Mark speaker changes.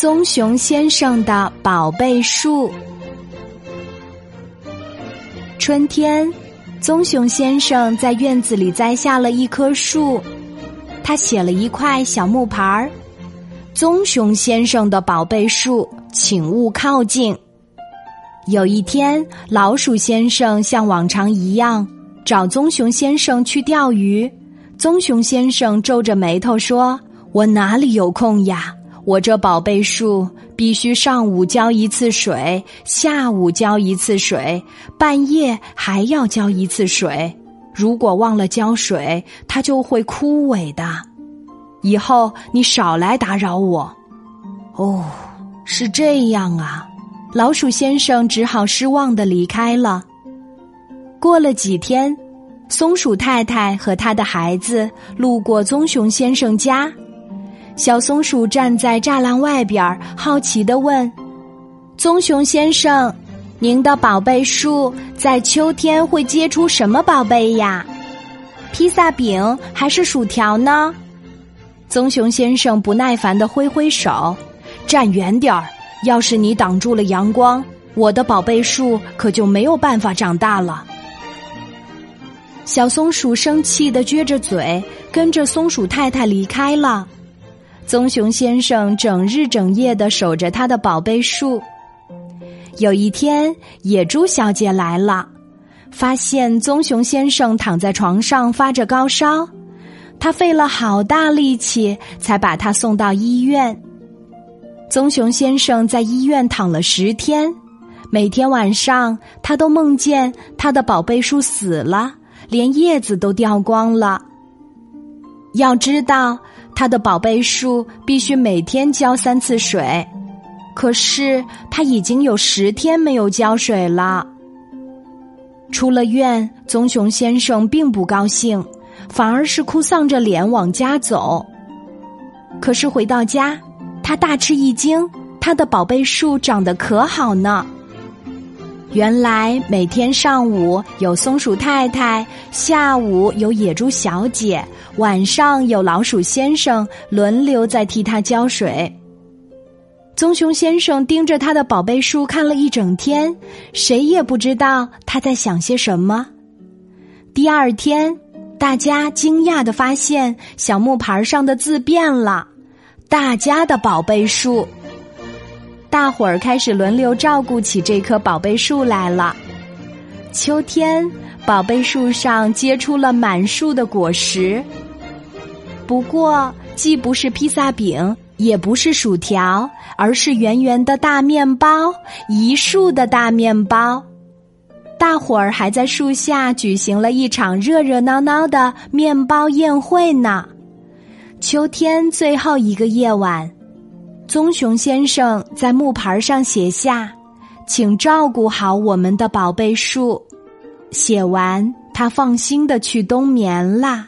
Speaker 1: 棕熊先生的宝贝树。春天，棕熊先生在院子里栽下了一棵树，他写了一块小木牌儿：“棕熊先生的宝贝树，请勿靠近。”有一天，老鼠先生像往常一样找棕熊先生去钓鱼，棕熊先生皱着眉头说：“我哪里有空呀？”我这宝贝树必须上午浇一次水，下午浇一次水，半夜还要浇一次水。如果忘了浇水，它就会枯萎的。以后你少来打扰我。哦，是这样啊。老鼠先生只好失望的离开了。过了几天，松鼠太太和他的孩子路过棕熊先生家。小松鼠站在栅栏外边，好奇的问：“棕熊先生，您的宝贝树在秋天会结出什么宝贝呀？披萨饼还是薯条呢？”棕熊先生不耐烦的挥挥手：“站远点儿！要是你挡住了阳光，我的宝贝树可就没有办法长大了。”小松鼠生气的撅着嘴，跟着松鼠太太离开了。棕熊先生整日整夜的守着他的宝贝树。有一天，野猪小姐来了，发现棕熊先生躺在床上发着高烧，他费了好大力气才把他送到医院。棕熊先生在医院躺了十天，每天晚上他都梦见他的宝贝树死了，连叶子都掉光了。要知道。他的宝贝树必须每天浇三次水，可是他已经有十天没有浇水了。出了院，棕熊先生并不高兴，反而是哭丧着脸往家走。可是回到家，他大吃一惊，他的宝贝树长得可好呢。原来每天上午有松鼠太太，下午有野猪小姐，晚上有老鼠先生轮流在替他浇水。棕熊先生盯着他的宝贝树看了一整天，谁也不知道他在想些什么。第二天，大家惊讶的发现小木牌上的字变了，大家的宝贝树。大伙儿开始轮流照顾起这棵宝贝树来了。秋天，宝贝树上结出了满树的果实。不过，既不是披萨饼，也不是薯条，而是圆圆的大面包，一树的大面包。大伙儿还在树下举行了一场热热闹闹的面包宴会呢。秋天最后一个夜晚。棕熊先生在木牌上写下：“请照顾好我们的宝贝树。”写完，他放心的去冬眠啦。